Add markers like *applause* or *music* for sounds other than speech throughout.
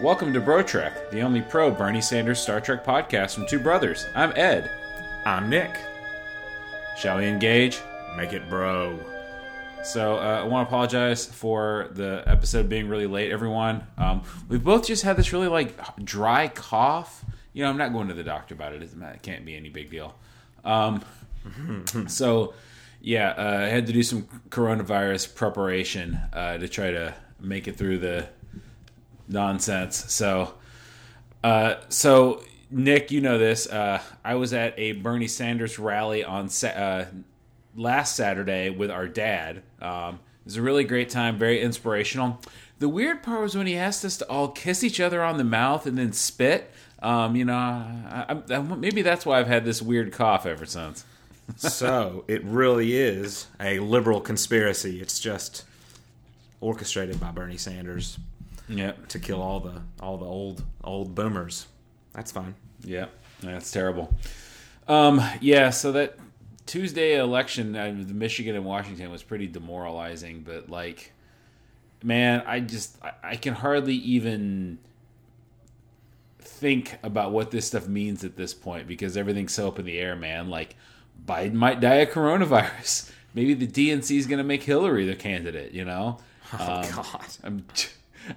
Welcome to Bro Trek, the only pro Bernie Sanders Star Trek podcast from two brothers. I'm Ed. I'm Nick. Shall we engage? Make it bro. So uh, I want to apologize for the episode being really late, everyone. Um, we've both just had this really like dry cough. You know, I'm not going to the doctor about it. It can't be any big deal. Um, *laughs* so yeah, uh, I had to do some coronavirus preparation uh, to try to make it through the nonsense. So, uh, so Nick, you know this. Uh, I was at a Bernie Sanders rally on sa- uh, last Saturday with our dad. Um, it was a really great time, very inspirational. The weird part was when he asked us to all kiss each other on the mouth and then spit. Um, you know, I, I, maybe that's why I've had this weird cough ever since. so it really is a liberal conspiracy. It's just orchestrated by Bernie Sanders. Yeah. To kill all the all the old old boomers. That's fine. Yeah. That's terrible. Um, yeah. So that Tuesday election, uh, the Michigan and Washington was pretty demoralizing. But like, man, I just I, I can hardly even think about what this stuff means at this point because everything's so up in the air, man. Like Biden might die of coronavirus. *laughs* Maybe the DNC is going to make Hillary the candidate. You know? Oh um, God! I'm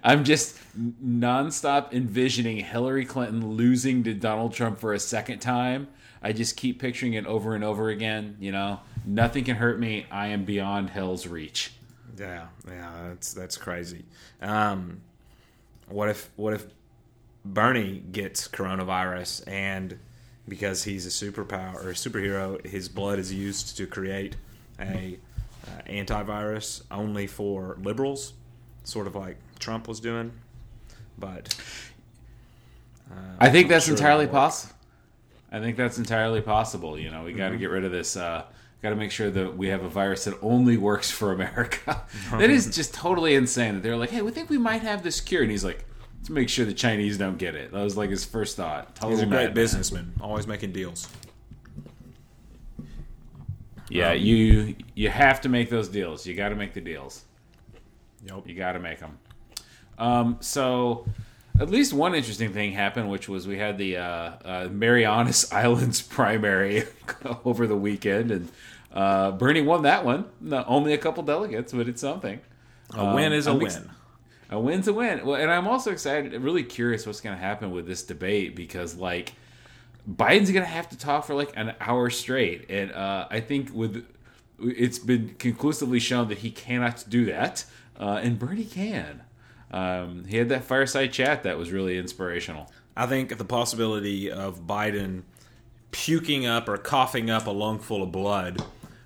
I'm just nonstop envisioning Hillary Clinton losing to Donald Trump for a second time. I just keep picturing it over and over again. You know, nothing can hurt me. I am beyond hell's reach. Yeah, yeah, that's that's crazy. Um, what if what if Bernie gets coronavirus and because he's a superpower or a superhero, his blood is used to create a uh, antivirus only for liberals, sort of like Trump was doing. But uh, I think that's sure entirely possible. I think that's entirely possible. You know, we got to mm-hmm. get rid of this. Uh, got to make sure that we have a virus that only works for America. *laughs* that is just totally insane. That they're like, hey, we think we might have this cure, and he's like, to make sure the Chinese don't get it. That was like his first thought. Total he's a great businessman, always making deals. Yeah, um, you you have to make those deals. You got to make the deals. Yep. You got to make them. Um, so, at least one interesting thing happened, which was we had the uh, uh, Marianas *laughs* Islands primary *laughs* over the weekend, and uh, Bernie won that one. Not only a couple delegates, but it's something. A win um, is a I'm win. Ex- a win's a win. Well, and I'm also excited, really curious what's going to happen with this debate because, like, Biden's going to have to talk for like an hour straight, and uh, I think with it's been conclusively shown that he cannot do that, uh, and Bernie can. Um, he had that fireside chat that was really inspirational. I think the possibility of Biden puking up or coughing up a lungful of blood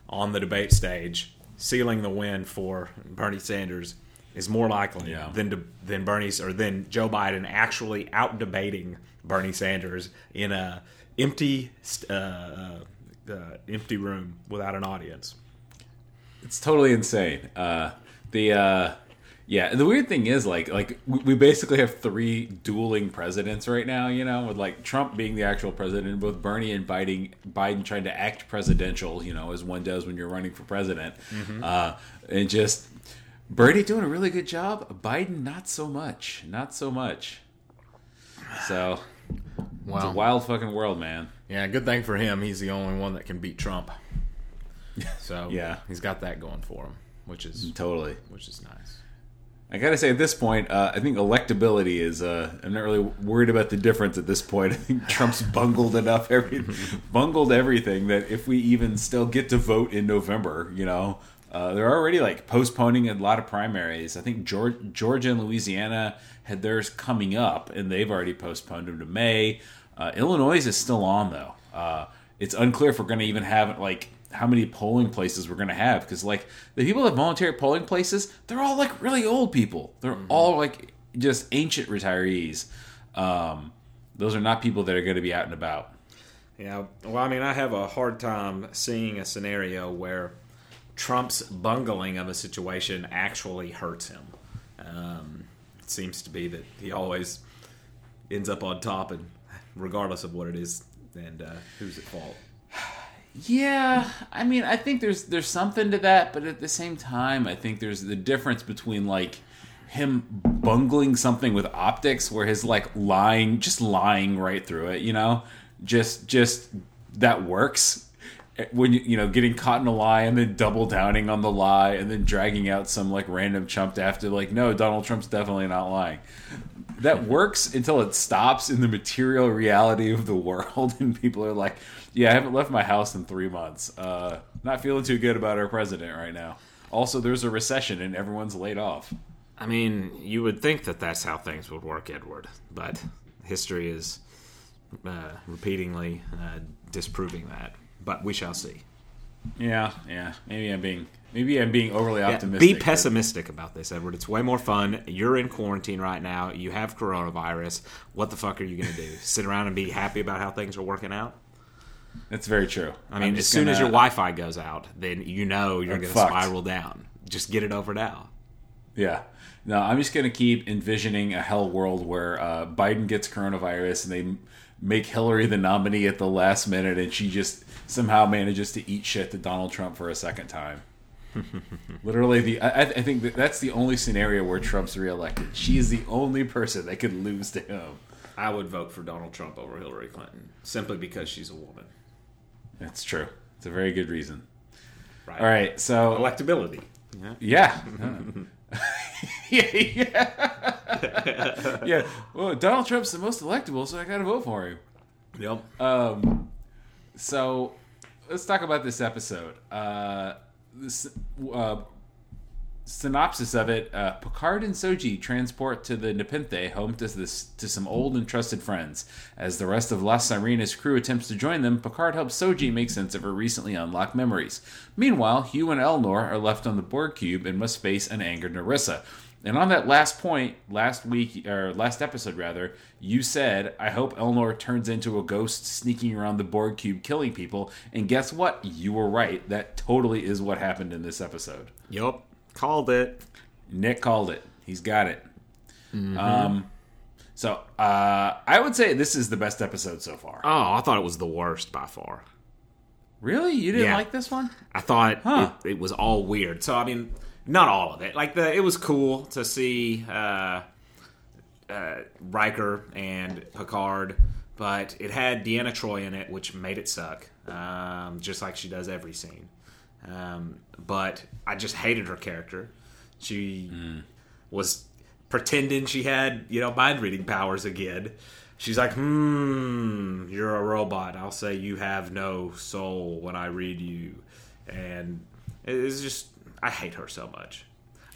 on the debate stage, sealing the win for Bernie Sanders, is more likely yeah. than than Bernie's or than Joe Biden actually out debating Bernie Sanders in a empty uh, uh, uh, empty room without an audience. It's totally insane. Uh, the yeah, the weird thing is like like we basically have three dueling presidents right now, you know, with like Trump being the actual president, both Bernie and Biden Biden trying to act presidential, you know, as one does when you're running for president, mm-hmm. uh, and just Bernie doing a really good job, Biden not so much, not so much. So, wow. it's a wild fucking world, man. Yeah, good thing for him, he's the only one that can beat Trump. *laughs* So yeah, he's got that going for him, which is totally, which is nice. I gotta say, at this point, uh, I think electability is. Uh, I'm not really worried about the difference at this point. *laughs* I think Trump's *laughs* bungled enough, every bungled everything that if we even still get to vote in November, you know, uh, they're already like postponing a lot of primaries. I think Georgia, Georgia and Louisiana had theirs coming up, and they've already postponed them to May. Uh, Illinois is still on though. Uh, it's unclear if we're going to even have like how many polling places we're going to have because like the people that volunteer at polling places they're all like really old people. They're mm-hmm. all like just ancient retirees. Um, those are not people that are going to be out and about. Yeah well i mean i have a hard time seeing a scenario where trump's bungling of a situation actually hurts him. Um, it seems to be that he always ends up on top and regardless of what it is and uh, who's at fault yeah, I mean, I think there's there's something to that, but at the same time, I think there's the difference between like him bungling something with optics where his like lying just lying right through it you know? Just just that works. When you you know getting caught in a lie and then double downing on the lie and then dragging out some like random chump to like no donald trump's definitely not lying. That works until it stops in the material reality of the *laughs* world and people are like yeah i haven't left my house in three months uh not feeling too good about our president right now also there's a recession and everyone's laid off I mean, you would think that that's how things would work, Edward, but history is uh, repeatedly uh, disproving that. But we shall see. Yeah, yeah. Maybe I'm being maybe I'm being overly Yeah, optimistic. be but- pessimistic about this, Edward. It's way more fun. You're in quarantine right now. You have coronavirus. What the fuck are you going to do? Sit around and be happy about how things are working out? That's very true. I mean, I'm as just soon as your Wi-Fi goes out, then you know you're going to spiral down. Just get it over now. Yeah. No, I'm just gonna keep envisioning a hell world where uh, Biden gets coronavirus and they make Hillary the nominee at the last minute, and she just somehow manages to eat shit to Donald Trump for a second time. *laughs* Literally, the I, I think that that's the only scenario where Trump's reelected. She is the only person that could lose to him. I would vote for Donald Trump over Hillary Clinton simply because she's a woman. That's true. It's a very good reason. Right. All right, so Electability. Yeah. yeah, *laughs* yeah. *laughs* yeah. Well, Donald Trump's the most electable, so I got to vote for him. Yep. Um, so let's talk about this episode. Uh, this, uh, synopsis of it: uh, Picard and Soji transport to the Nepenthe, home to this to some old and trusted friends. As the rest of La Sirena's crew attempts to join them, Picard helps Soji make sense of her recently unlocked memories. Meanwhile, Hugh and Elnor are left on the Borg cube and must face an angered Narissa. And on that last point, last week or last episode rather, you said, "I hope Elnor turns into a ghost sneaking around the Borg cube killing people." And guess what? You were right. That totally is what happened in this episode. Yep. Called it. Nick called it. He's got it. Um, so uh, I would say this is the best episode so far. Oh, I thought it was the worst by far. Really? You didn't Yeah. like this one? I thought Huh. it, it was all weird. So I mean, not all of it. Like the, it was cool to see uh, uh, Riker and Picard, but it had Deanna Troi in it, which made it suck. Um, just like she does every scene. Um, but I just hated her character. She was pretending she had, you know, mind reading powers again. She's like, hmm, you're a robot. I'll say you have no soul when I read you. And it's just, I hate her so much.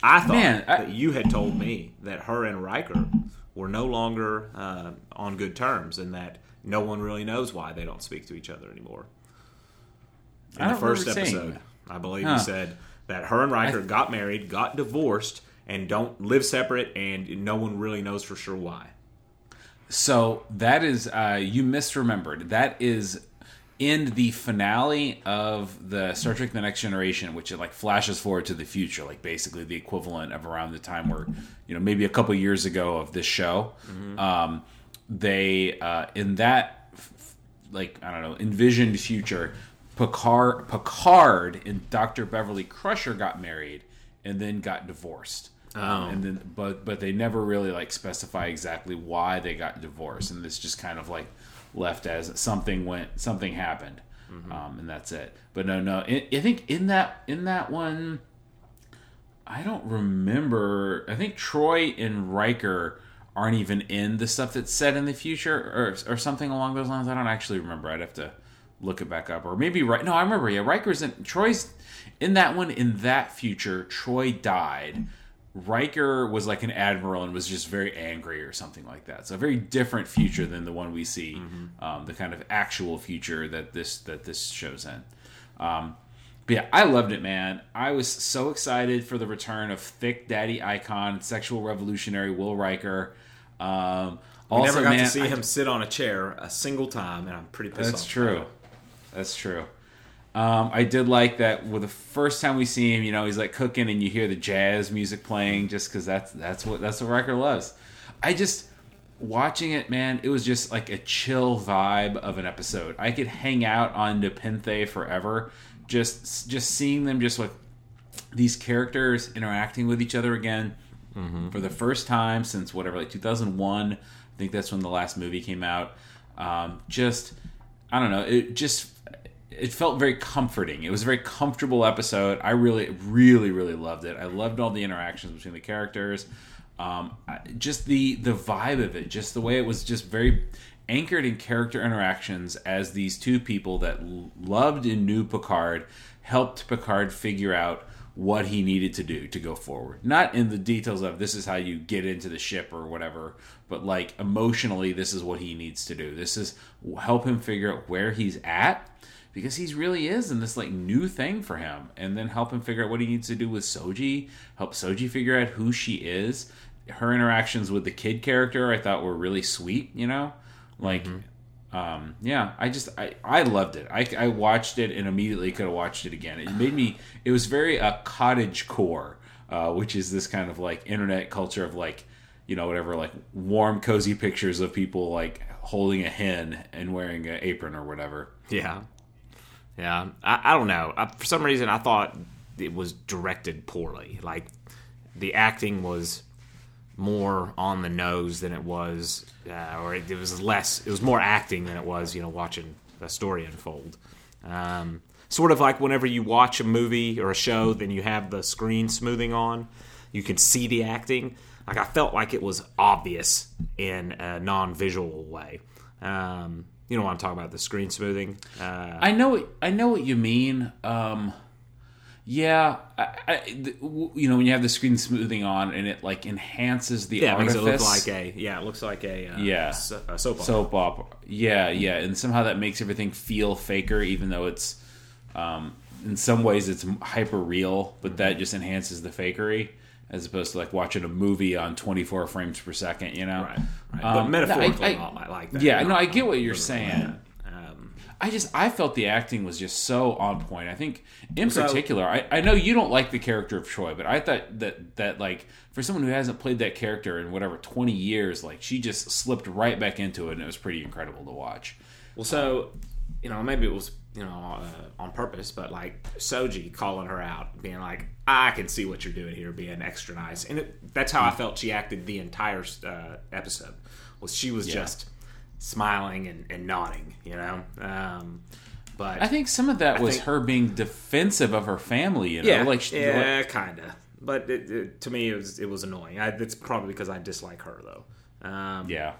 I thought Man, I- that you had told me that her and Riker were no longer uh, on good terms and that no one really knows why they don't speak to each other anymore. In I the first episode, that. I believe Huh. you said that her and Riker got married, got divorced, and don't live separate, and no one really knows for sure why. So that is uh, you misremembered. That is in the finale of the Star Trek: The Next Generation, which it like flashes forward to the future, like basically the equivalent of around the time where you know maybe a couple years ago of this show. Um, they uh, in that like I don't know envisioned future, Picard, Picard and Doctor Beverly Crusher got married and then got divorced. Um, and then, but but they never really like specify exactly why they got divorced, and this just kind of like left as something went, something happened, um, and that's it. But no, no, I, I think in that in that one, I don't remember. I think Troi and Riker aren't even in the stuff that's said in the future, or or something along those lines. I don't actually remember. I'd have to look it back up, or maybe right. No, I remember. Yeah, Riker's in Troi's in that one. In that future, Troi died. Riker was like an admiral and was just very angry or something like that. So a very different future than the one we see, um, the kind of actual future that this that this shows in. Um, but yeah, I loved it, man. I was so excited for the return of thick daddy icon, sexual revolutionary Will Riker. Um, We also, never got man, to see I- him sit on a chair a single time, and I'm pretty pissed That's off. true. That's true. Um, I did like that. With the first time we see him, you know, he's like cooking, and you hear the jazz music playing, just because that's that's what that's what Riker loves. I just watching it, man. It was just like a chill vibe of an episode. I could hang out on Nepenthe forever, just just seeing them, just like these characters interacting with each other again. for the first time since whatever, like 2001. I think that's when the last movie came out. Um, just, I don't know, it just it felt very comforting. It was a very comfortable episode. I really, really, really loved it. I loved all the interactions between the characters. Um, just the the vibe of it, just the way it was, just very anchored in character interactions as these two people that loved and knew Picard helped Picard figure out what he needed to do to go forward. Not in the details of this is how you get into the ship or whatever, but like emotionally, this is what he needs to do. This is help him figure out where he's at because he's really is in this like new thing for him. And then help him figure out what he needs to do with soji help soji figure out who she is. Her interactions with the kid character i thought were really sweet you know? Like um yeah i just i i loved it. I, I watched it and immediately could have watched it again. It made me it was very uh, cottage core uh, which is this kind of like internet culture of like you know whatever like warm cozy pictures of people like holding a hen and wearing an apron or whatever. Yeah, yeah. I, I don't know. I, for some reason, I thought it was directed poorly. Like the acting was more on the nose than it was, uh, or it, it was less. It was more acting than it was, you know, watching a story unfold. Um, sort of like whenever you watch a movie or a show, then you have the screen smoothing on. You can see the acting. Like I felt like it was obvious in a non-visual way. Um, you know what I'm talking about? The screen smoothing. Uh, I know what I know what you mean. Um, yeah, I, I, you know when you have the screen smoothing on and it like enhances the yeah, it makes it look like a yeah, it looks like a uh, Yeah. so, a soap opera. soap opera. Yeah, yeah, and somehow that makes everything feel faker, even though it's um, in some ways it's hyper real, but that just enhances the fakery as opposed to like watching a movie on 24 frames per second. You know, right, right. Um, but metaphorically, I- I- not like- that. yeah, no, I get what you're saying. Um, I just I felt the acting was just so on point. I think in So- particular, I, I know you don't like the character of Troi, but I thought that that like for someone who hasn't played that character in whatever twenty years, like she just slipped right back into it, and it was pretty incredible to watch. well, so you know, maybe it was you know uh, on purpose, but like Soji calling her out, being like, "I can see what you're doing here, being extra nice," and it, that's how I felt she acted the entire uh, episode. Was she was Yeah. just smiling and, and nodding, you know. Um, but I think some of that was think- her being defensive of her family. You know, yeah, like she, yeah, kind of. But it, it, to me, it was it was annoying. I, it's probably because I dislike her though. Um, yeah,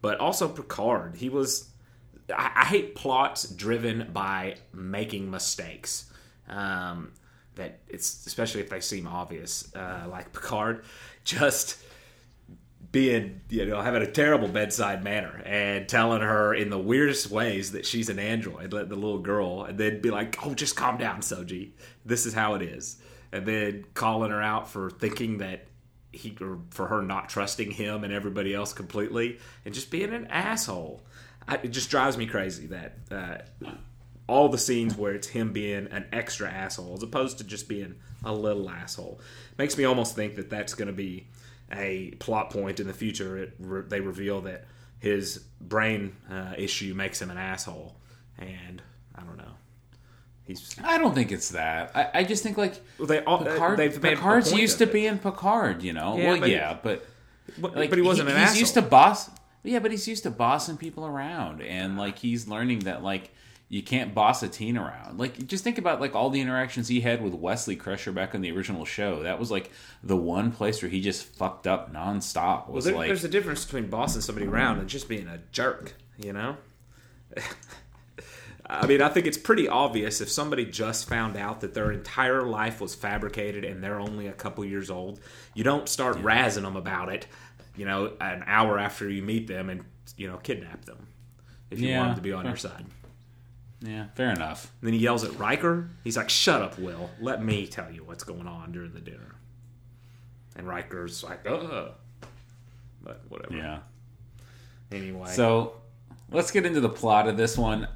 but also Picard. He was. I, I hate plots driven by making mistakes. Um, that it's especially if they seem obvious, uh, like Picard, *laughs* just being you know having a terrible bedside manner and telling her in the weirdest ways that she's an android, let the little girl, and then be like, "Oh, just calm down, Soji. This is how it is," and then calling her out for thinking that he or for her not trusting him and everybody else completely, and just being an asshole. I, it just drives me crazy that. Uh, all the scenes where it's him being an extra asshole as opposed to just being a little asshole makes me almost think that that's going to be a plot point in the future. It re- they reveal that his brain uh, issue makes him an asshole, and I don't know. He's I don't think it's that. I, I just think like well, they all Picard, they've Picard's used to it. being Picard. You know, Yeah, well, but- yeah, but but, like but he wasn't he- an he's asshole. used to boss yeah but he's used to bossing people around and like he's learning that like you can't boss a teen around. Like just think about like all the interactions he had with wesley crusher back on the original show. That was like the one place where he just fucked up nonstop. Well, there, like there's a difference between bossing somebody around and just being a jerk, you know? *laughs* I mean, I think it's pretty obvious if somebody just found out that their entire life was fabricated and they're only a couple years old, you don't start razzing them about it, you know, an hour after you meet them and, you know, kidnap them if you Yeah, want them to be on your side. Yeah fair enough And then he yells at Riker. He's like, "Shut up, Will. Let me tell you what's going on during the dinner." And Riker's like, "Uh," but whatever. yeah Anyway, So let's get into the plot of this one.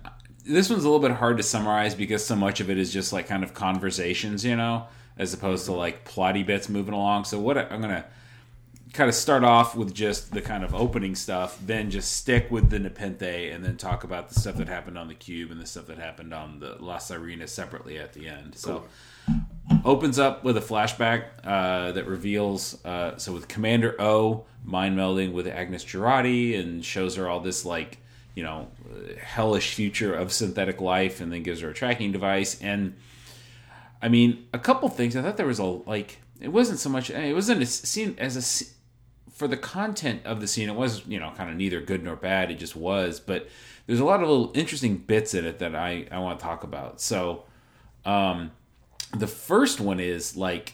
This one's a little bit hard to summarize because so much of it is just like kind of conversations, you know, as opposed to like plotty bits moving along. So what I'm gonna kind of start off with just the kind of opening stuff, then just stick with the Nepenthe, and then talk about the stuff that happened on the cube and the stuff that happened on the La Sirena separately at the end. So opens up with a flashback uh, that reveals uh, so with Commander O mind melding with Agnes Jurati and shows her all this like you know hellish future of synthetic life, and then gives her a tracking device. And I mean, a couple things. I thought there was a like it wasn't so much. It wasn't a scene as a for the content of the scene. It was you know kind of neither good nor bad. It just was, but there's a lot of little interesting bits in it that I I want to talk about. So. Um, the first one is like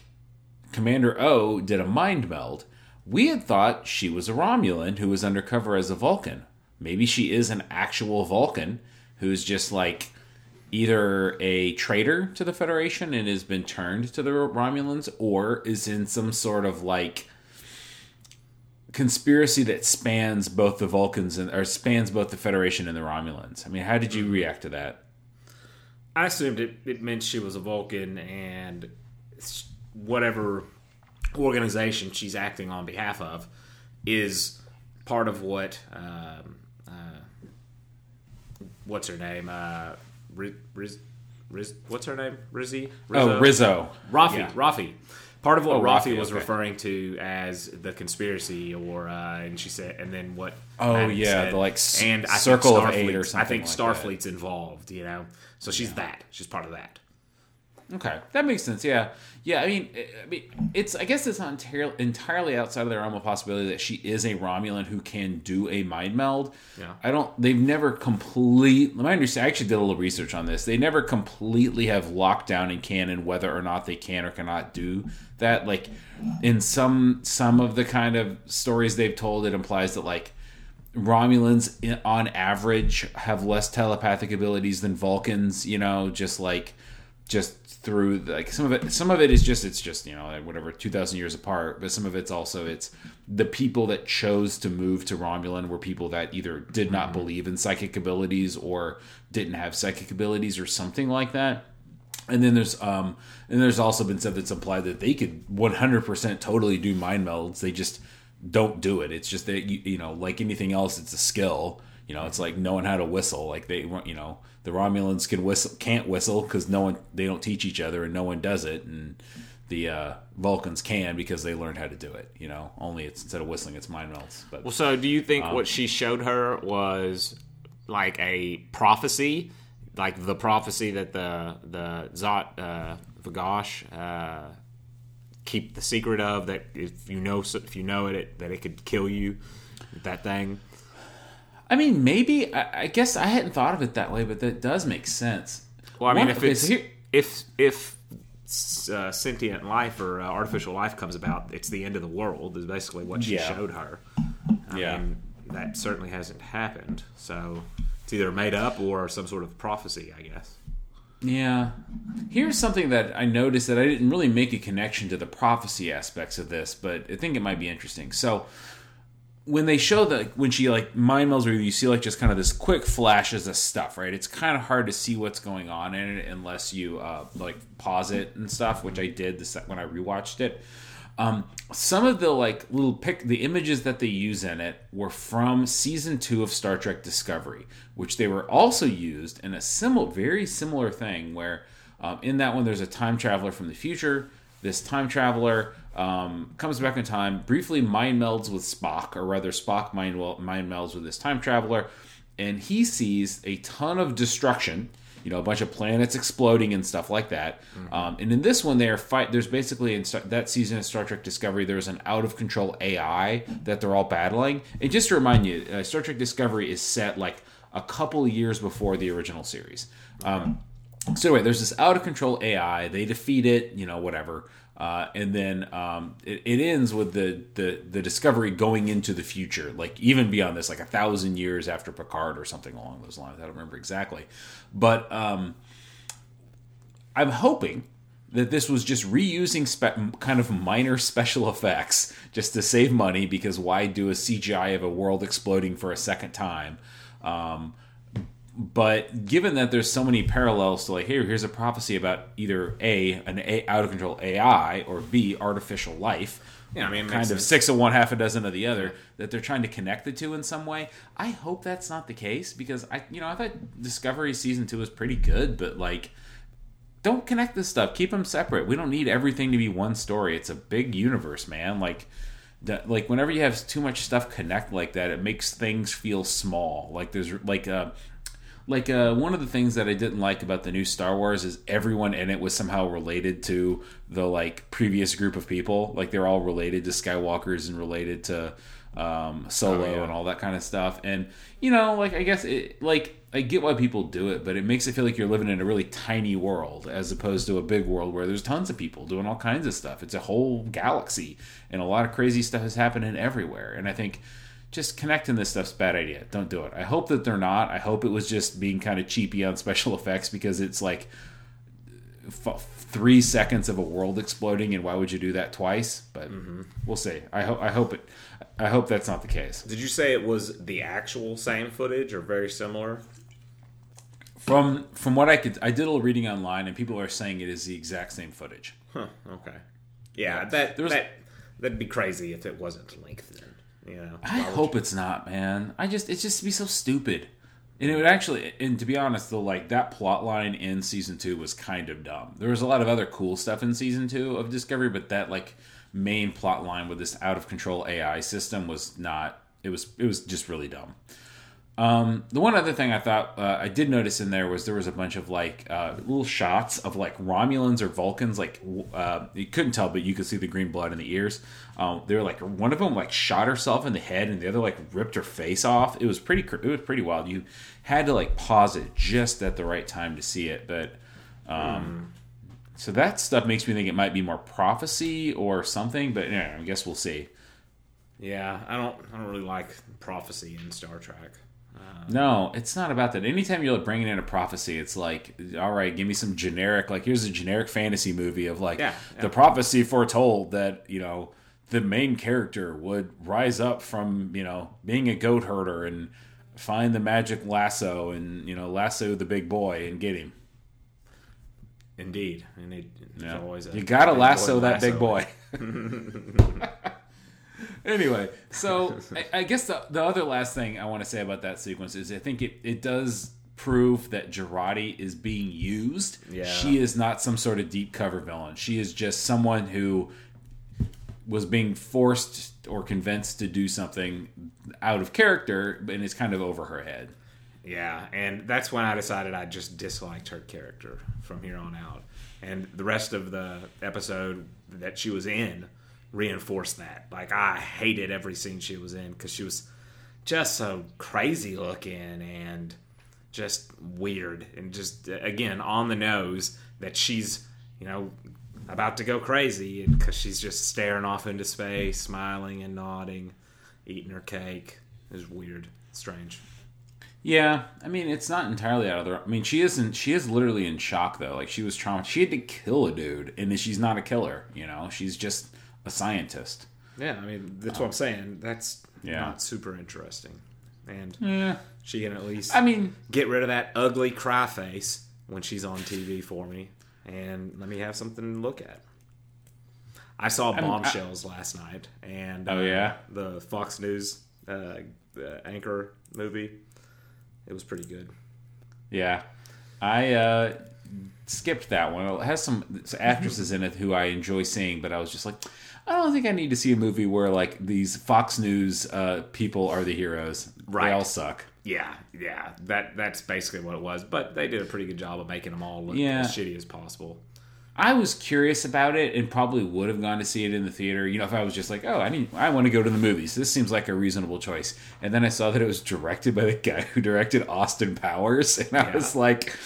Commander O did a mind meld. We had thought she was a Romulan who was undercover as a Vulcan. Maybe she is an actual Vulcan who's just like either a traitor to the Federation and has been turned to the Romulans or is in some sort of like conspiracy that spans both the Vulcans and or spans both the Federation and the Romulans. I mean, how did you react to that? I assumed it, it meant she was a Vulcan and whatever organization she's acting on behalf of is part of what um, uh, what's her name uh, Riz, Riz, Riz, what's her name Rizzy Rizzo? oh Rizzo Raffi yeah. Raffi part of what oh, Raffi, Raffi was okay. referring to as the conspiracy, or uh, and she said, and then what? Oh yeah, said, the like and I circle of eight or something. I think like Starfleet's that. involved. You know, so she's yeah. that. She's part of that. Okay, that makes sense. Yeah, yeah. I mean, eh, eh, I mean, it's. I guess it's not entirely, entirely outside of the realm of possibility that she is a Romulan who can do a mind meld. Yeah. I don't. They've never complete. My understanding. I actually did a little research on this. They never completely have locked down in canon whether or not they can or cannot do that. Like in some some of the kind of stories they've told, it implies that like Romulans eh, on average have less telepathic abilities than Vulcans. You know, just like just through like some of it some of it is just it's just you know whatever 2000 years apart but some of it's also it's the people that chose to move to romulan were people that either did not mm-hmm. believe in psychic abilities or didn't have psychic abilities or something like that. And then there's um and there's also been stuff that's implied that they could 100% totally do mind melds. They just don't do it. It's just that you, you know like anything else it's a skill. You know it's like knowing how to whistle. Like they you know the Romulans can whistle, can't whistle because no one they don't teach each other and no one does it, and the uh, Vulcans can because they learned how to do it. You know, only it's instead of whistling, it's mind melds. But well, so do you think um, what she showed her was like a prophecy, like the prophecy that the the Zhat uh, Vagosh uh, keep the secret of that if you know if you know it, it that it could kill you, that thing. I mean, maybe. I, I, guess I hadn't thought of it that way, but that does make sense. Well, I mean, One, if it's here, if if uh, sentient life or uh, artificial life comes about, it's the end of the world. Is basically what she yeah. showed her. I yeah, mean, that certainly hasn't happened. So it's either made up or some sort of prophecy, I guess. Yeah. Here's something that I noticed that I didn't really make a connection to the prophecy aspects of this, but I think it might be interesting. So when they show that when she like mind melds with you see like just kind of this quick flashes of stuff, right? It's kind of hard to see what's going on in it unless you uh, like pause it and stuff, which I did the when I rewatched it. Um, some of the like little pick the images that they use in it were from season two of Star Trek Discovery, which they were also used in a similar, very similar thing where um, in that one there's a time traveler from the future. This time traveler um, comes back in time, briefly mind melds with Spock, or rather, Spock mind, mind melds with this time traveler, and he sees a ton of destruction. You know, a bunch of planets exploding and stuff like that. Mm-hmm. Um, and in this one, they are fight. There's basically in that season of Star Trek Discovery, there's an out of control AI that they're all battling. And just to remind you, uh, Star Trek Discovery is set like a couple years before the original series. Um, so anyway, there's this out of control AI. They defeat it. You know, whatever. Uh, and then um, it, it, ends with the, the the discovery going into the future, like even beyond this, like a thousand years after Picard or something along those lines. I don't remember exactly, but um, I'm hoping that this was just reusing spe- kind of minor special effects just to save money because why do a CGI of a world exploding for a second time? Um, but given that there's so many parallels to like here here's a prophecy about either a an a, out of control ai or b artificial life yeah i mean kind of sense. six of one half a dozen of the other that they're trying to connect the two in some way i hope that's not the case because i you know i thought discovery season two was pretty good but like don't connect this stuff. Keep them separate. We don't need everything to be one story. It's a big universe, man. Like that like whenever you have too much stuff connect like that, it makes things feel small. Like there's like uh like uh, one of the things that I didn't like about the new Star Wars is everyone in it was somehow related to the like previous group of people. Like they're all related to Skywalkers and related to um, Solo Oh, yeah. and all that kind of stuff. And you know, like I guess it like I get why people do it, but it makes it feel like you're living in a really tiny world as opposed to a big world where there's tons of people doing all kinds of stuff. It's a whole galaxy, and a lot of crazy stuff is happening everywhere. And I think just connecting this stuff's a bad idea. Don't do it. I hope that they're not. I hope it was just being kind of cheapy on special *laughs* effects because it's like f- three seconds of a world exploding, and why would you do that twice? But mm-hmm. we'll see. I hope. I hope it. I hope that's not the case. Did you say it was the actual same footage or very similar? From from what I could, I did a little reading online, and people are saying it is the exact same footage. Huh. Okay. Yeah, that that that'd be crazy if it wasn't linked. You know. I hope it's not, man. I just it's just be so stupid. And it would actually, and to be honest, though, like that plot line in season two was kind of dumb. There was a lot of other cool stuff in season two of Discovery, but that like main plot line with this out of control AI system was not. It was it was just really dumb. Um, the one other thing I thought uh, I did notice in there was there was a bunch of like uh, little shots of like Romulans or Vulcans. Like uh, you couldn't tell, but you could see the green blood in the ears. Um, they were like one of them like shot herself in the head, and the other like ripped her face off. It was pretty. It was pretty wild. You had to like pause it just at the right time to see it, but. Um, So that stuff makes me think it might be more prophecy or something, but yeah, I guess we'll see. Yeah, I don't. I don't really like prophecy in Star Trek. Um, no, it's not about that. Anytime you're bringing in a prophecy, it's like, all right, give me some generic, like here's a generic fantasy movie of like Yeah, yeah. the prophecy foretold that you know the main character would rise up from you know being a goat herder and find the magic lasso and you know lasso the big boy and get him. Indeed, and it, Yeah. always a you gotta lasso that big boy. *laughs* *laughs* anyway, so *laughs* I, I guess the, the other last thing I want to say about that sequence is I think it, it does prove that Jurati is being used. Yeah. She is not some sort of deep cover villain. She is just someone who was being forced or convinced to do something out of character and it's kind of over her head. Yeah, and that's when I decided I just disliked her character from here on out. And the rest of the episode that she was in reinforced that. Like I hated every scene she was in because she was just so crazy looking and just weird and just again on the nose that she's you know about to go crazy because she's just staring off into space, smiling and nodding, eating her cake. It was weird, strange. Yeah, I mean it's not entirely out of the. I mean she isn't. She is literally in shock though. Like she was traumatized. She had to kill a dude, and she's not a killer. You know, she's just a scientist. Yeah, I mean that's what I'm saying. That's Yeah. not super interesting, and Yeah, she can at least I mean, get rid of that ugly cry face when she's on TV for me, and let me have something to look at. I saw mean, I- Bombshells last night, and Oh, uh, yeah? the Fox News uh, the anchor movie. It was pretty good. yeah, I uh, skipped that one. It has some actresses in it who I enjoy seeing, but I was just like, I don't think I need to see a movie where like these Fox News uh, people are the heroes. Right. They all suck. Yeah, yeah, that that's basically what it was. But they did a pretty good job of making them all look Yeah. as shitty as possible. I was curious about it and probably would have gone to see it in the theater. You know, if I was just like, oh, I need, I want to go to the movies. This seems like a reasonable choice. And then I saw that it was directed by the guy *laughs* who directed Austin Powers, and I Yeah. was like,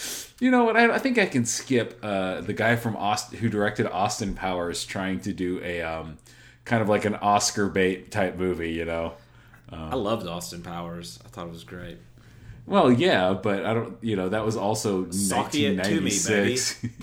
you know what? I, I think I can skip uh, the guy from Austin who directed Austin Powers trying to do a um, kind of like an Oscar bait type movie. You know. I loved Austin Powers. I thought it was great. Well, yeah, but I don't. You know, that was also to me, 1996. *laughs*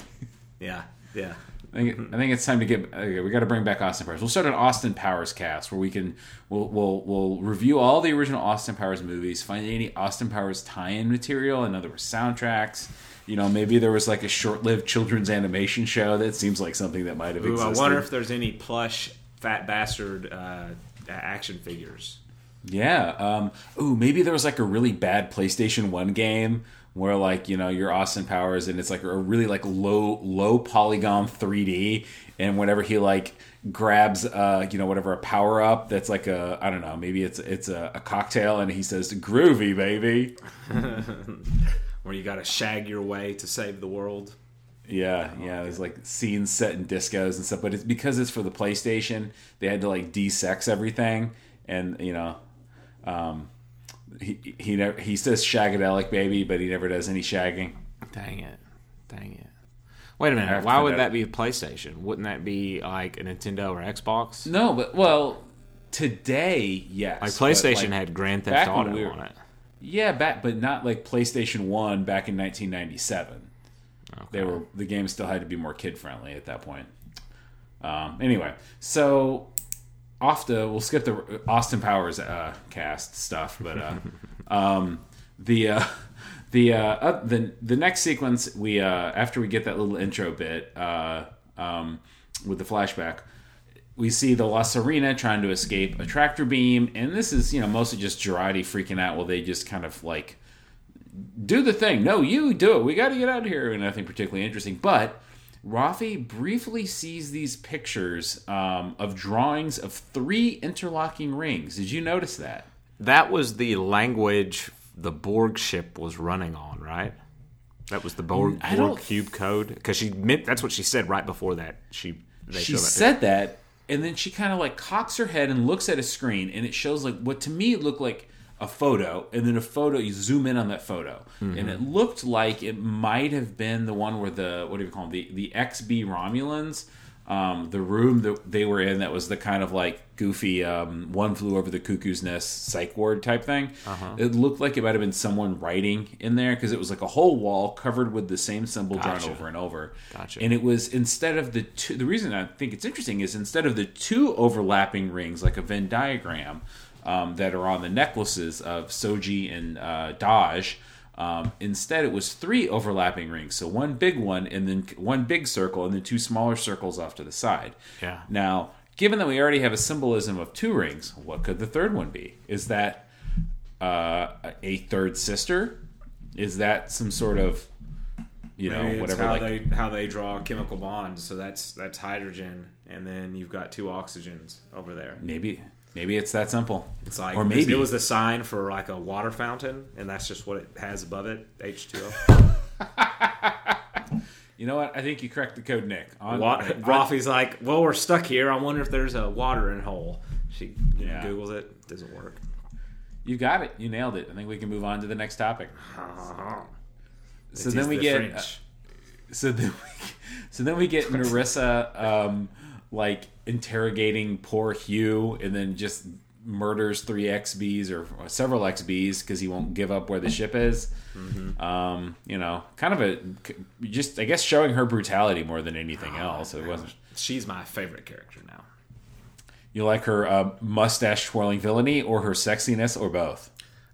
Yeah, yeah. I think, I think it's time to get. Okay, we got to bring back Austin Powers. We'll start an Austin Powers cast where we can we'll we'll we'll review all the original Austin Powers movies, find any Austin Powers tie-in material, in other words, soundtracks. You know, maybe there was like a short-lived children's animation show that seems like something that might have Ooh, I wonder if there's any plush fat bastard uh, action figures. Yeah. Um, ooh, maybe there was like a really bad PlayStation One game where like you know you're Austin Powers and it's like a really like low low polygon 3D and whenever he like grabs uh you know whatever a power up that's like a I don't know maybe it's it's a, a cocktail and he says groovy baby *laughs* *laughs* Where you got to shag your way to save the world. yeah yeah there's like scenes set in discos and stuff but it's because it's for the PlayStation they had to like de-sex everything and you know um he he never he says shagadelic baby but he never does any shagging Dang it. Dang it. Wait a minute. to Why would that be a PlayStation? Wouldn't that be like a Nintendo or Xbox? No, but well, today, yes. Like PlayStation like, had Grand Theft Auto we were- on it. Yeah, back, but not like PlayStation One back in 1997. They were the game still had to be more kid friendly at that point. Um, anyway, so off to we'll skip the Austin Powers uh, cast stuff, but uh, *laughs* um, the uh, the uh, uh, the the next sequence we uh, after we get that little intro bit uh, um, with the flashback, we see the La Sirena trying to escape a tractor beam, and this is you know mostly just Jurati freaking out while they just kind of like do the thing. No, you do it. We got to get out of here. And nothing particularly interesting. But Raffi briefly sees these pictures um, of drawings of three interlocking rings. Did you notice that? That was the language the Borg ship was running on, right? That was the Borg, Borg cube code because she meant that's what she said right before that. She they she that- said that, and then she kind of like cocks her head and looks at a screen, and it shows like what to me looked like a photo, and then a photo. You zoom in on that photo, and mm-hmm. it looked like it might have been the one where the what do you call them the the XB Romulans. Um, the room that they were in that was the kind of like goofy um, one flew over the cuckoo's nest psych ward type thing. It looked like it might have been someone writing in there because it was like a whole wall covered with the same symbol Gotcha. drawn over and over. Gotcha. And it was instead of the two. The reason I think it's interesting is instead of the two overlapping rings, like a Venn diagram, um, that are on the necklaces of Soji and uh, Dahj. Um, instead, it was three overlapping rings. So one big one, and then one big circle, and then two smaller circles off to the side. Yeah. Now, given that we already have a symbolism of two rings, what could the third one be? Is that uh, a third sister? Is that some sort of you know Maybe whatever how like they how they draw chemical bonds. So that's that's hydrogen, and then you've got two oxygens over there. maybe maybe it's that simple. It's like or maybe it was the sign for like a water fountain, and that's just what it has above it. H two O. *laughs* You know what? I think you cracked the code, Nick. On, Raffi's like, well, we're stuck here. I wonder if there's a watering hole. She Yeah. googles it. Doesn't work. you got it. You nailed it. I think we can move on to the next topic. So It then we the get French. so then we, *laughs* so then we get *laughs* Narissa um, like interrogating poor Hugh, and then just murders three XBs or several XBs because he won't give up where the ship is. Mm-hmm. Um, you know, kind of a just I guess showing her brutality more than anything Oh, else. It wasn't. she's my favorite character now. You like her uh, mustache twirling villainy or her sexiness or both?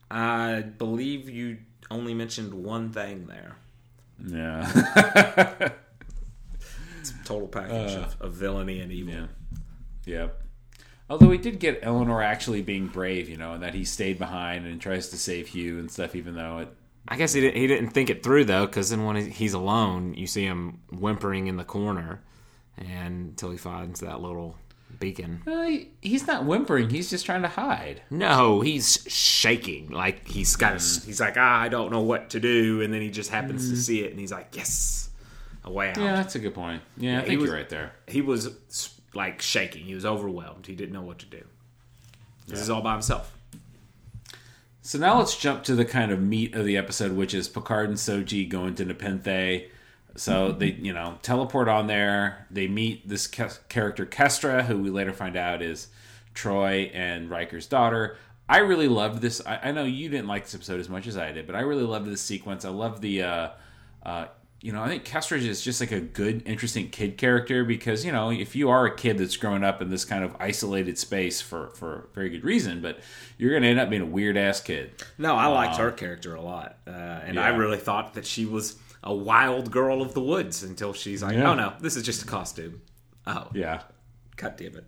I believe you only mentioned one thing there. Yeah. *laughs* Total package of, of villainy and evil. Yeah. Yep. Although we did get Elnor actually being brave, you know, and that he stayed behind and tries to save Hugh and stuff, even though it. I guess he didn't, he didn't think it through though, because then when he's alone, you see him whimpering in the corner, and until he finds that little beacon. Uh, he- he's not whimpering. He's just trying to hide. No, he's shaking like he's got. A, He's like, ah, I don't know what to do, and then he just happens to see it, and he's like, yes, a way out. Yeah, that's a good point. Yeah, I he think was- you're right there. He was like shaking. He was overwhelmed. He didn't know what to do. This is all by himself. So now let's jump to the kind of meat of the episode, which is Picard and Soji going to Nepenthe. So they, you know, teleport on there. They meet this ca- character Kestra, who we later find out is Troi and Riker's daughter. I really loved this. I, I know you didn't like this episode as much as I did, but I really loved this sequence. I love the, uh, uh, you know, I think Kestra is just like a good, interesting kid character because you know, if you are a kid that's growing up in this kind of isolated space for for very good reason, but you're going to end up being a weird ass kid. No, I liked her character a lot, uh, and I really thought that she was a wild girl of the woods until she's like, Yeah. oh no, this is just a costume. Oh, Yeah. God damn it.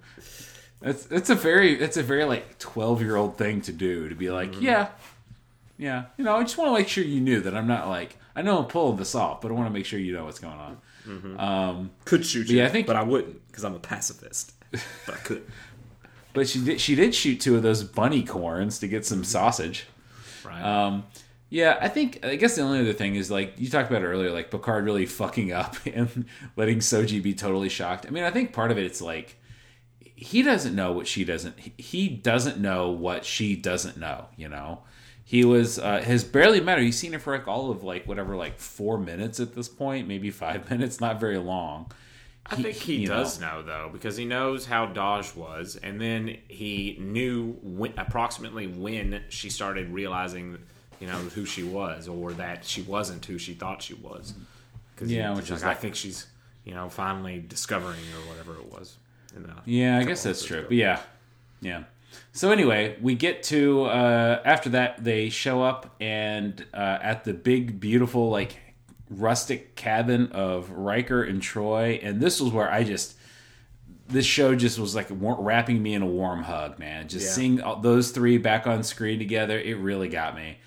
It's it's a very it's a very like twelve year old thing to do to be like yeah yeah. You know, I just want to make sure you knew that I'm not like I know I'm pulling this off, but I want to make sure you know what's going on. Um, Could shoot you, yeah, I think- but I wouldn't because I'm a pacifist. but I could. *laughs* but she did she did shoot two of those bunnicorns to get some sausage. Right. Um, yeah, I think I guess the only other thing is like you talked about earlier, like Picard really fucking up *laughs* and letting Soji be totally shocked. I mean, I think part of it it's like he doesn't know what she doesn't. He doesn't know what she doesn't know. You know, he was uh, has barely met her. He's seen her for like all of like whatever, like four minutes at this point, maybe five *laughs* minutes, not very long. I think he does know. though because he knows how Dahj was, and then he knew when, approximately when she started realizing, you know, who she was, or that she wasn't who she thought she was. 'Cause Yeah, he- which like, is I like- think she's, you know, finally discovering or whatever it was. In Yeah, I guess that's true. But yeah, yeah. So anyway, we get to uh, after that they show up and uh, at the big beautiful like rustic cabin of Riker and Troi, and this was where I just this show just was like wrapping me in a warm hug, man. Just Yeah. seeing all- those three back on screen together, it really got me.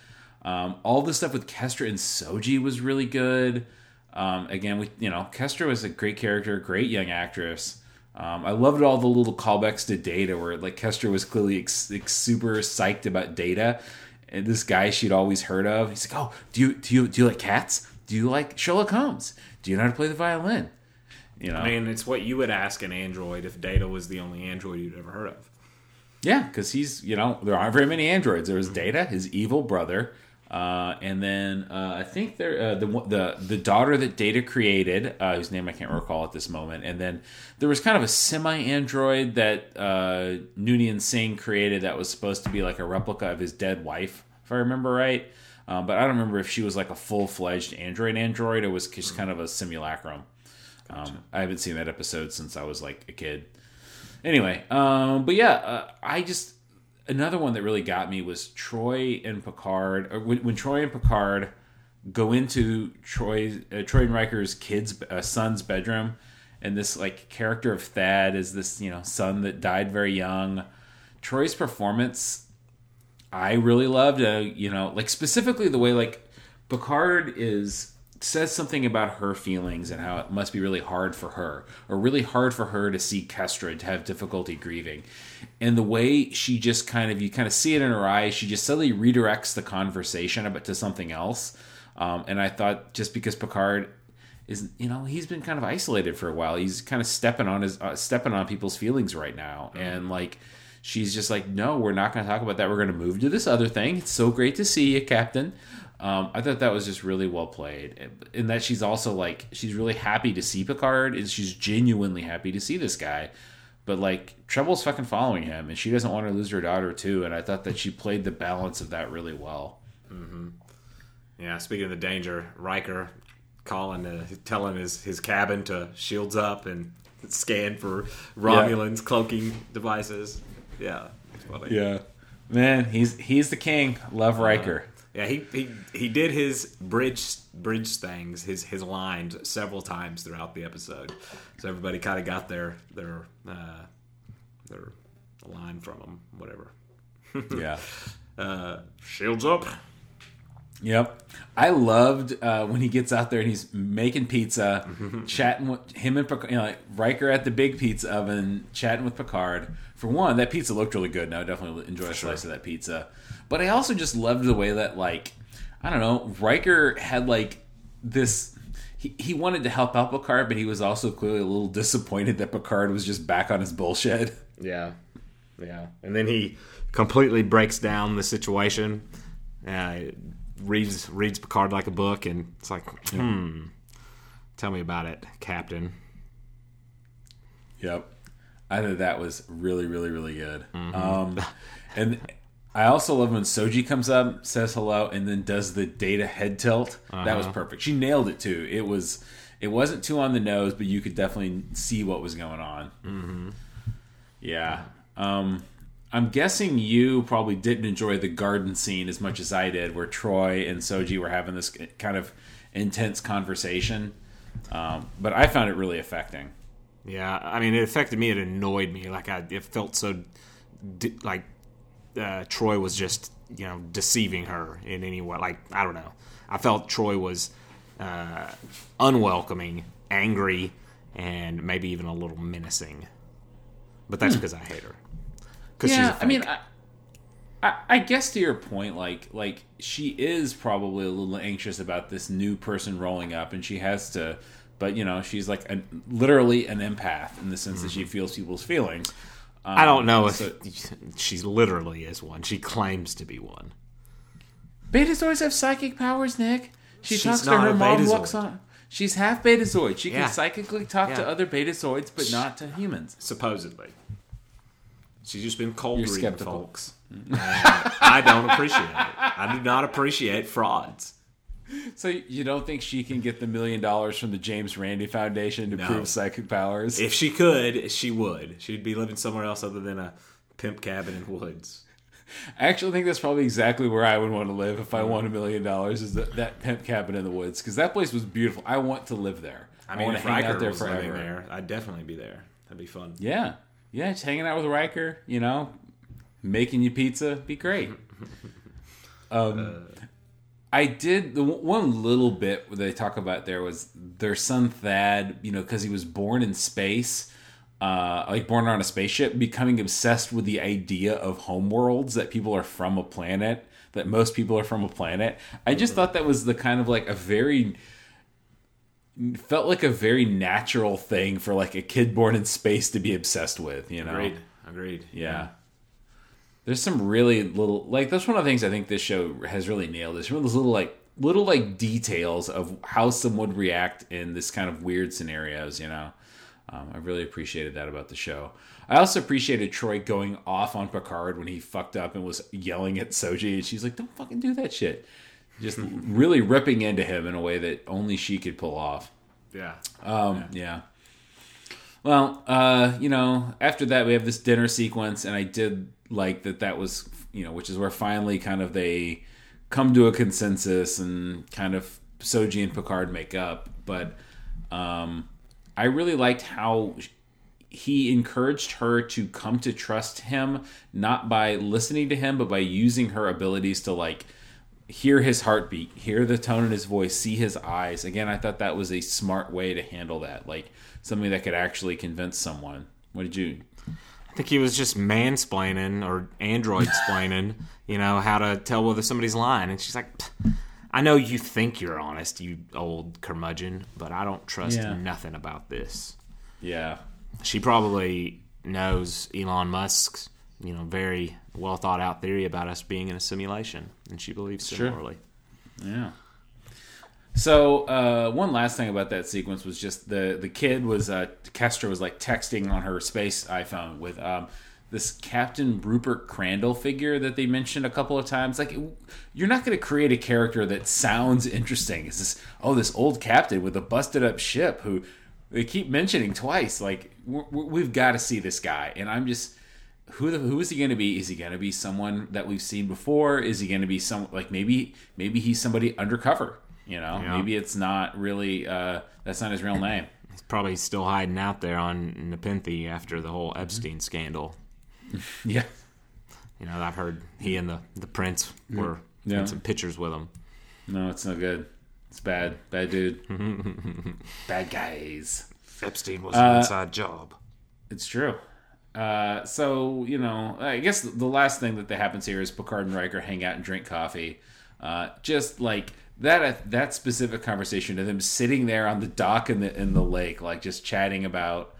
Um, all the stuff with Kestra and Soji was really good. Um, again, we you know Kestra was a great character, great young actress. Um, I loved all the little callbacks to Data, where like Kestra was clearly ex- ex- super psyched about Data, and this guy she'd always heard of. He's like, "Oh, do you do you do you like cats? Do you like Sherlock Holmes? Do you know how to play the violin?" You know, I mean, it's what you would ask an android if Data was the only android you'd ever heard of. Yeah, because he's you know there aren't very many androids. There was Data, his evil brother, uh, and then uh, I think there uh, the the the daughter that Data created, uh, whose name I can't recall at this moment, and then there was kind of a semi android that uh, Noonien Singh created that was supposed to be like a replica of his dead wife, if I remember right. Um, but I don't remember if she was like a full fledged android android or was just kind of a simulacrum. Um, I haven't seen that episode since I was like a kid anyway um but yeah uh, i just another one that really got me was troi and picard or when, when troi and picard go into troi uh, troi and riker's kids uh, son's bedroom and this like character of thad is this you know son that died very young. Troi's performance I really loved, uh, you know, like specifically the way like Picard is says something about her feelings and how it must be really hard for her, or really hard for her to see Kestra to have difficulty grieving, and the way she just kind of you kind of see it in her eyes, she just suddenly redirects the conversation about to something else, um, and I thought just because Picard is you know he's been kind of isolated for a while, he's kind of stepping on his uh, stepping on people's feelings right now, and like she's just like, no, we're not going to talk about that. We're going to move to this other thing. It's so great to see you, Captain. Um, I thought that was just really well played, and that she's also like she's really happy to see Picard, and she's genuinely happy to see this guy. But like Trouble's fucking following him, and she doesn't want to lose her daughter too. And I thought that she played the balance of that really well. Yeah, speaking of the danger, Riker calling, uh, telling his, his cabin to shields up and scan for Romulans cloaking devices. Yeah. Yeah, man, he's he's the king. Love Riker. Yeah, he, he he did his bridge bridge things, his his lines several times throughout the episode, so everybody kind of got their their uh, their line from him, whatever. *laughs* yeah. Uh, shields up. Yep. I loved uh, when he gets out there and he's making pizza, *laughs* chatting with him and Picard, you know, like Riker at the big pizza oven, chatting with Picard. For one, that pizza looked really good, and I would definitely enjoy a slice of that pizza. But I also just loved the way that, like, I don't know, Riker had like this. He, he wanted to help out Picard, but he was also clearly a little *laughs* disappointed that Picard was just back on his bullshit. Yeah, yeah, and then he completely breaks down the situation. Uh, reads reads Picard like a book, and it's like, hmm, tell me about it, Captain. Yep. I thought that was really, really, really good. Um, and I also love when Soji comes up, says hello, and then does the data head tilt. That was perfect. She nailed it too. It was, it wasn't too on the nose, but you could definitely see what was going on. Mm-hmm. Yeah. Um, I'm guessing you probably didn't enjoy the garden scene as much as I did, where Troi and Soji were having this kind of intense conversation. Um, but I found it really affecting. Yeah, I mean, it affected me. It annoyed me. Like I, it felt so, like uh, Troi was just you know, deceiving her in any way. Like I don't know. I felt Troi was uh, unwelcoming, angry, and maybe even a little menacing. But that's because I hate her. Hmm. yeah, I mean. I, I, I guess to your point, like, like she is probably a little anxious about this new person rolling up, and she has to. But you know, she's like a, literally an empath in the sense that she feels people's feelings. Um, I don't know if so- she literally is one. She claims to be one. Betazoids have psychic powers, Nick. She She's talks to her a mom. Betazoid. Looks on. She's half Betazoid. She Yeah. can psychically talk to Yeah. other Betazoids, but not to humans. Supposedly. She's just been cold You're reading skeptical. folks. And I don't appreciate it. I do not appreciate frauds. So you don't think she can get the million dollars from the James Randi Foundation to No. prove psychic powers? If she could, she would. She'd be living somewhere else other than a pimp cabin in woods. I actually think that's probably exactly where I would want to live if I won a million dollars. Is that, that pimp cabin in the woods? Because that place was beautiful. I want to live there. I mean, want if Riker out there was forever. living there, I'd definitely be there. That'd be fun. Yeah, yeah, just hanging out with Riker. You know, making you pizza, be great. *laughs* Um, I did the one little bit they talk about there was their son Thad. You know, because he was born in space. Uh, like born on a spaceship, becoming obsessed with the idea of homeworlds that people are from a planet, that most people are from a planet. I just thought that was the kind of like a very felt like a very natural thing for like a kid born in space to be obsessed with, you know. Agreed. Agreed. Yeah. There's some really little like that's one of the things I think this show has really nailed is some of those little like little like details of how someone would react in this kind of weird scenarios, you know. Um, I really appreciated that about the show. I also appreciated Troi going off on Picard when he fucked up and was yelling at Soji, and she's like, "Don't fucking do that shit." Just *laughs* really ripping into him in a way that only she could pull off. Yeah. Um, yeah. Well, uh, you know, after that we have this dinner sequence, and I did like that. That was, you know, which is where finally kind of they come to a consensus and kind of Soji and Picard make up. But um, I really liked how he encouraged her to come to trust him, not by listening to him, but by using her abilities to like hear his heartbeat, hear the tone in his voice, see his eyes. Again, I thought that was a smart way to handle that, like something that could actually convince someone. What did you? I think he was just mansplaining or android splaining, you know, how to tell whether somebody's lying. And she's like, I know you think you're honest, you old curmudgeon, but I don't trust Yeah. nothing about this. Yeah, She probably knows Elon Musk's, you know, very well thought out theory about us being in a simulation, and she believes Sure. similarly. yeah. So uh, one last thing about that sequence was just the the kid was uh, Kestra was like texting on her space iPhone with um, this Captain Rupert Crandall figure that they mentioned a couple of times. Like, you're not going to create a character that sounds interesting. It's this oh this old captain with a busted up ship who they keep mentioning twice. Like, we've got to see this guy, and I'm just who the, who is he going to be? Is he going to be someone that we've seen before? Is he going to be some like maybe maybe he's somebody undercover? You know, Yeah. maybe it's not really uh, that's not his real name. *laughs* He's probably still hiding out there on Nepenthe after the whole Epstein scandal. *laughs* Yeah, You know, I've heard he and the, the prince were Yeah. in some pictures with him. no, it's no good. It's bad, bad dude, *laughs* bad guys. Epstein was Uh, an inside job. It's true. Uh, so you know, I guess the last thing that that happens here is Picard and Riker hang out and drink coffee. Uh, just like that, that specific conversation of them sitting there on the dock in the in the lake, like just chatting about,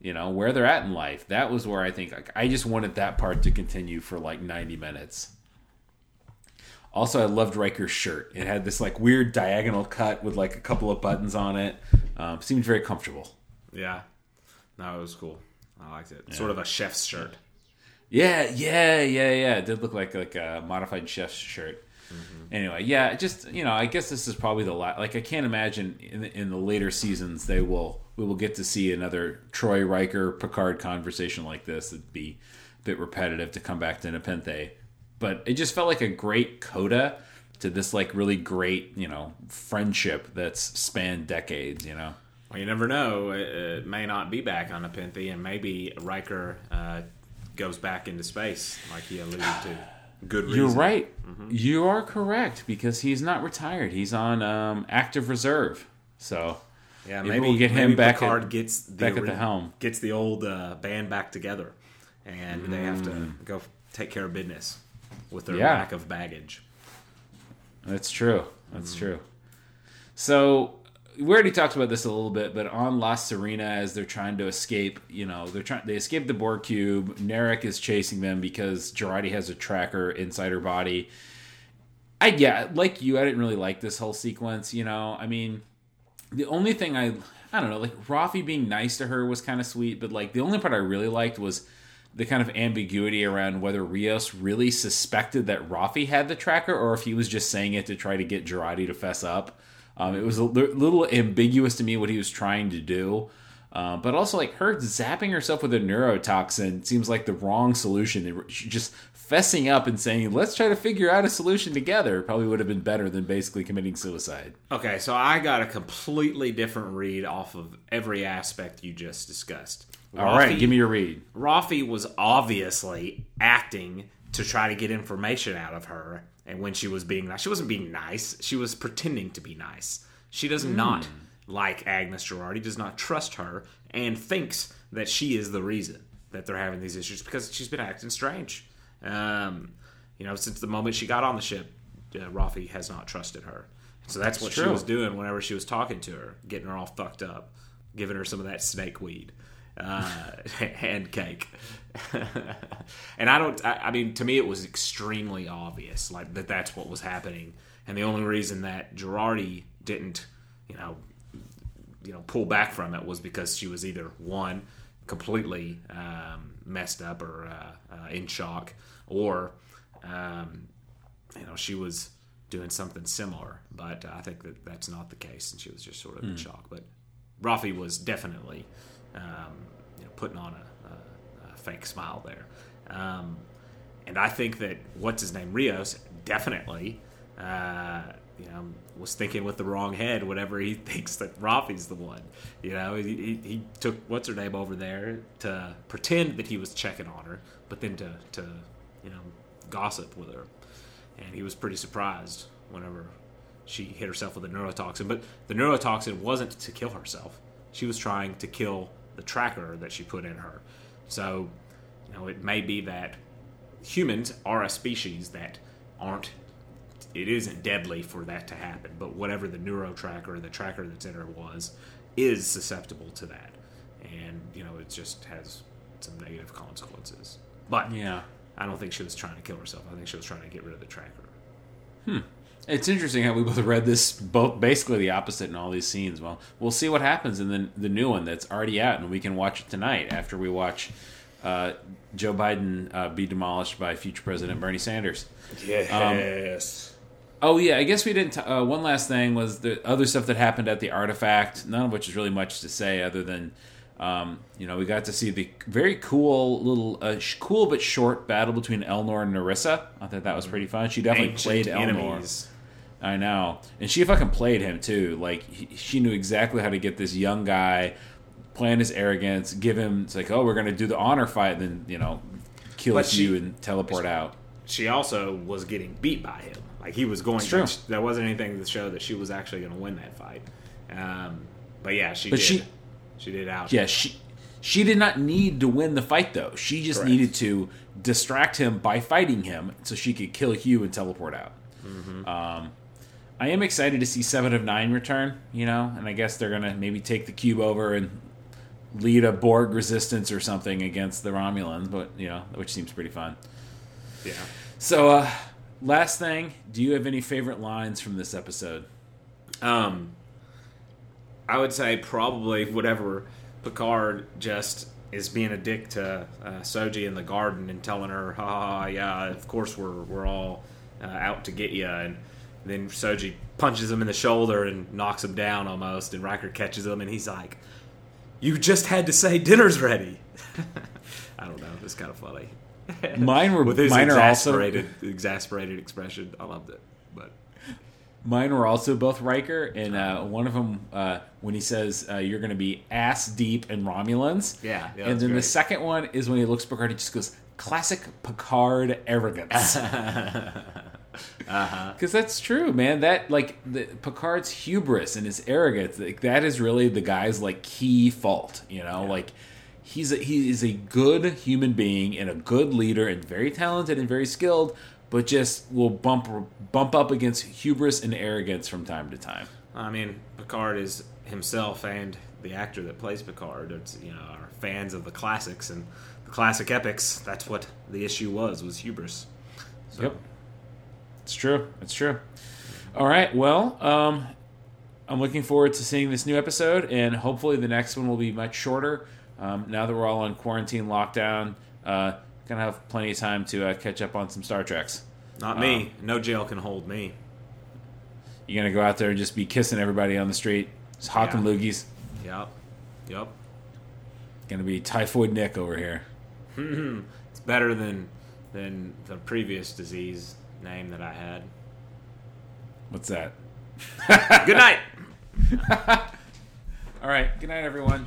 you know, where they're at in life. That was where I think like, I just wanted that part to continue for like ninety minutes. Also, I loved Riker's shirt. It had this like weird diagonal cut with like a couple of buttons on it. Um, seemed very comfortable. Yeah. No, it was cool. I liked it. Sort of a chef's shirt. Yeah, yeah, yeah, yeah. It did look like like a modified chef's shirt. Anyway, yeah, just you know, I guess this is probably the last. Like, I can't imagine in the, in the later seasons they will we will get to see another Troi Riker Picard conversation like this. It'd be a bit repetitive to come back to Nepenthe, but it just felt like a great coda to this like really great you know friendship that's spanned decades. You know. Well, you never know. It, it may not be back on Nepenthe, and maybe Riker uh, goes back into space, like he alluded to. Good reason. You're right. You are correct because he's not retired. He's on um, active reserve. So Yeah, Maybe maybe we'll get him back Picard at- gets the back at the helm. gets the old uh, band back together, and they have to Mm. go take care of business with their Yeah. lack of baggage. That's true. That's true. So we already talked about this a little bit, but on La Sirena, as they're trying to escape, you know, they're trying they escape the Borg cube. Narek is chasing them because Jurati has a tracker inside her body. I yeah, like you, I didn't really like this whole sequence. You know, I mean, the only thing I I don't know, like Raffi being nice to her was kind of sweet, but like the only part I really liked was the kind of ambiguity around whether Rios really suspected that Raffi had the tracker or if he was just saying it to try to get Jurati to fess up. Um, it was a little ambiguous to me what he was trying to do. Uh, but also, like her zapping herself with a neurotoxin seems like the wrong solution. They were- she Just fessing up and saying, "Let's try to figure out a solution together," probably would have been better than basically committing suicide. Okay, so I got a completely different read off of every aspect you just discussed. All right, Raffi- give me your read. Raffi was obviously acting to try to get information out of her, and when she was being nice, she wasn't being nice. She was pretending to be nice. She does not like Agnes Jurati, does not trust her, and thinks that she is the reason that they're having these issues because she's been acting strange. Um, you know, since the moment she got on the ship, uh, Raffi has not trusted her. So that's what she was doing whenever she was talking to her, getting her all fucked up, giving her some of that snake weed uh, *laughs* and cake. *laughs* and I don't. I, I mean, to me, it was extremely obvious, like that. That's what was happening, and the only reason that Jurati didn't, you know, you know, pull back from it was because she was either one completely um, messed up or uh, uh, in shock, or um, you know, she was doing something similar. But uh, I think that that's not the case, and she was just sort of in shock. But Raffi was definitely, um, you know, putting on a, a, a fake smile there. Um, and I think that what's his name Rios definitely, uh, you know, was thinking with the wrong head Whatever he *laughs* thinks that Raffi's the one. You know, he, he, took what's her name over there to pretend that he was checking on her, but then to to you know gossip with her, and he was pretty surprised whenever she hit herself with a neurotoxin. But the neurotoxin wasn't to kill herself; she was trying to kill the tracker that she put in her. So, you know, it may be that humans are a species that aren't it isn't deadly for that to happen but whatever the neuro tracker the tracker that's in her was is susceptible to that. And you know it just has some negative consequences. But Yeah. i don't think she was trying to kill herself. I think she was trying to get rid of the tracker hmm. It's interesting how we both read this both basically the opposite in all these scenes. Well, we'll see what happens in the the new one that's already out, and we can watch it tonight after we watch uh, Joe Biden uh, be demolished by future President Bernie Sanders. yes Oh yeah, I guess we didn't. T- uh, one last thing was the other stuff that happened at the artifact. None of which is really much to say, other than um, you know we got to see the very cool little, uh, sh- cool but short battle between Elnor and Narissa. I thought that was pretty fun. She definitely Ancient played Elnor. I know, and she fucking played him too. Like he, she knew exactly how to get this young guy, plan his arrogance, give him. It's like, oh, we're gonna do the honor fight, then you know, kill But you she- and teleport out. she also was getting beat by him like he was going true. there wasn't anything to show that she was actually going to win that fight um, but yeah she But did she- she did out Yeah, she she did not need to win the fight though. She just Correct. needed to distract him by fighting him, so she could kill Hugh and teleport out. Um, I am excited to see Seven of Nine return. You know, and I guess they're gonna maybe take the cube over and lead a Borg resistance or something against the Romulans. But you know, which seems pretty fun. yeah So, uh, last thing, do you have any favorite lines from this episode? Um, I would say probably whatever Picard just is being a dick to uh, Soji in the garden and telling her, "Ha, ha, ha, yeah, of course we're we're all uh, out to get you." And then Soji punches him in the shoulder and knocks him down almost, and Riker catches him, and he's like, "You just had to say dinner's ready." *laughs* I don't know. It's kind of funny. Mine were With his mine are also exasperated, exasperated expression, I loved it. But Mine were also both Riker, and uh, one of them uh, when he says uh, you're going to be ass deep in Romulans. Yeah, yeah, and then the second one is when he looks Picard, he just goes classic Picard arrogance. *laughs* Uh-huh. Because that's true, man. That like the Picard's hubris and his arrogance, like, that is really the guy's like key fault. You know, like he's a, he is a good human being and a good leader and very talented and very skilled, but just will bump bump up against hubris and arrogance from time to time. I mean, Picard is himself and the actor that plays Picard. It's, you know, are fans of the classics and the classic epics. That's what the issue was was hubris. So, Yep. It's true. It's true. All right. Well, um, I'm looking forward to seeing this new episode, and hopefully the next one will be much shorter. Um, now that we're all on quarantine lockdown, uh, gonna have plenty of time to uh, catch up on some Star Treks. Not me. no jail can hold me. You're gonna go out there and just be kissing everybody on the street, just hawking Yeah. loogies. Yep. Yep. Gonna be typhoid Nick over here. *laughs* It's better than than the previous disease name that I had. What's that? Good night. *laughs* All right. Good night, everyone.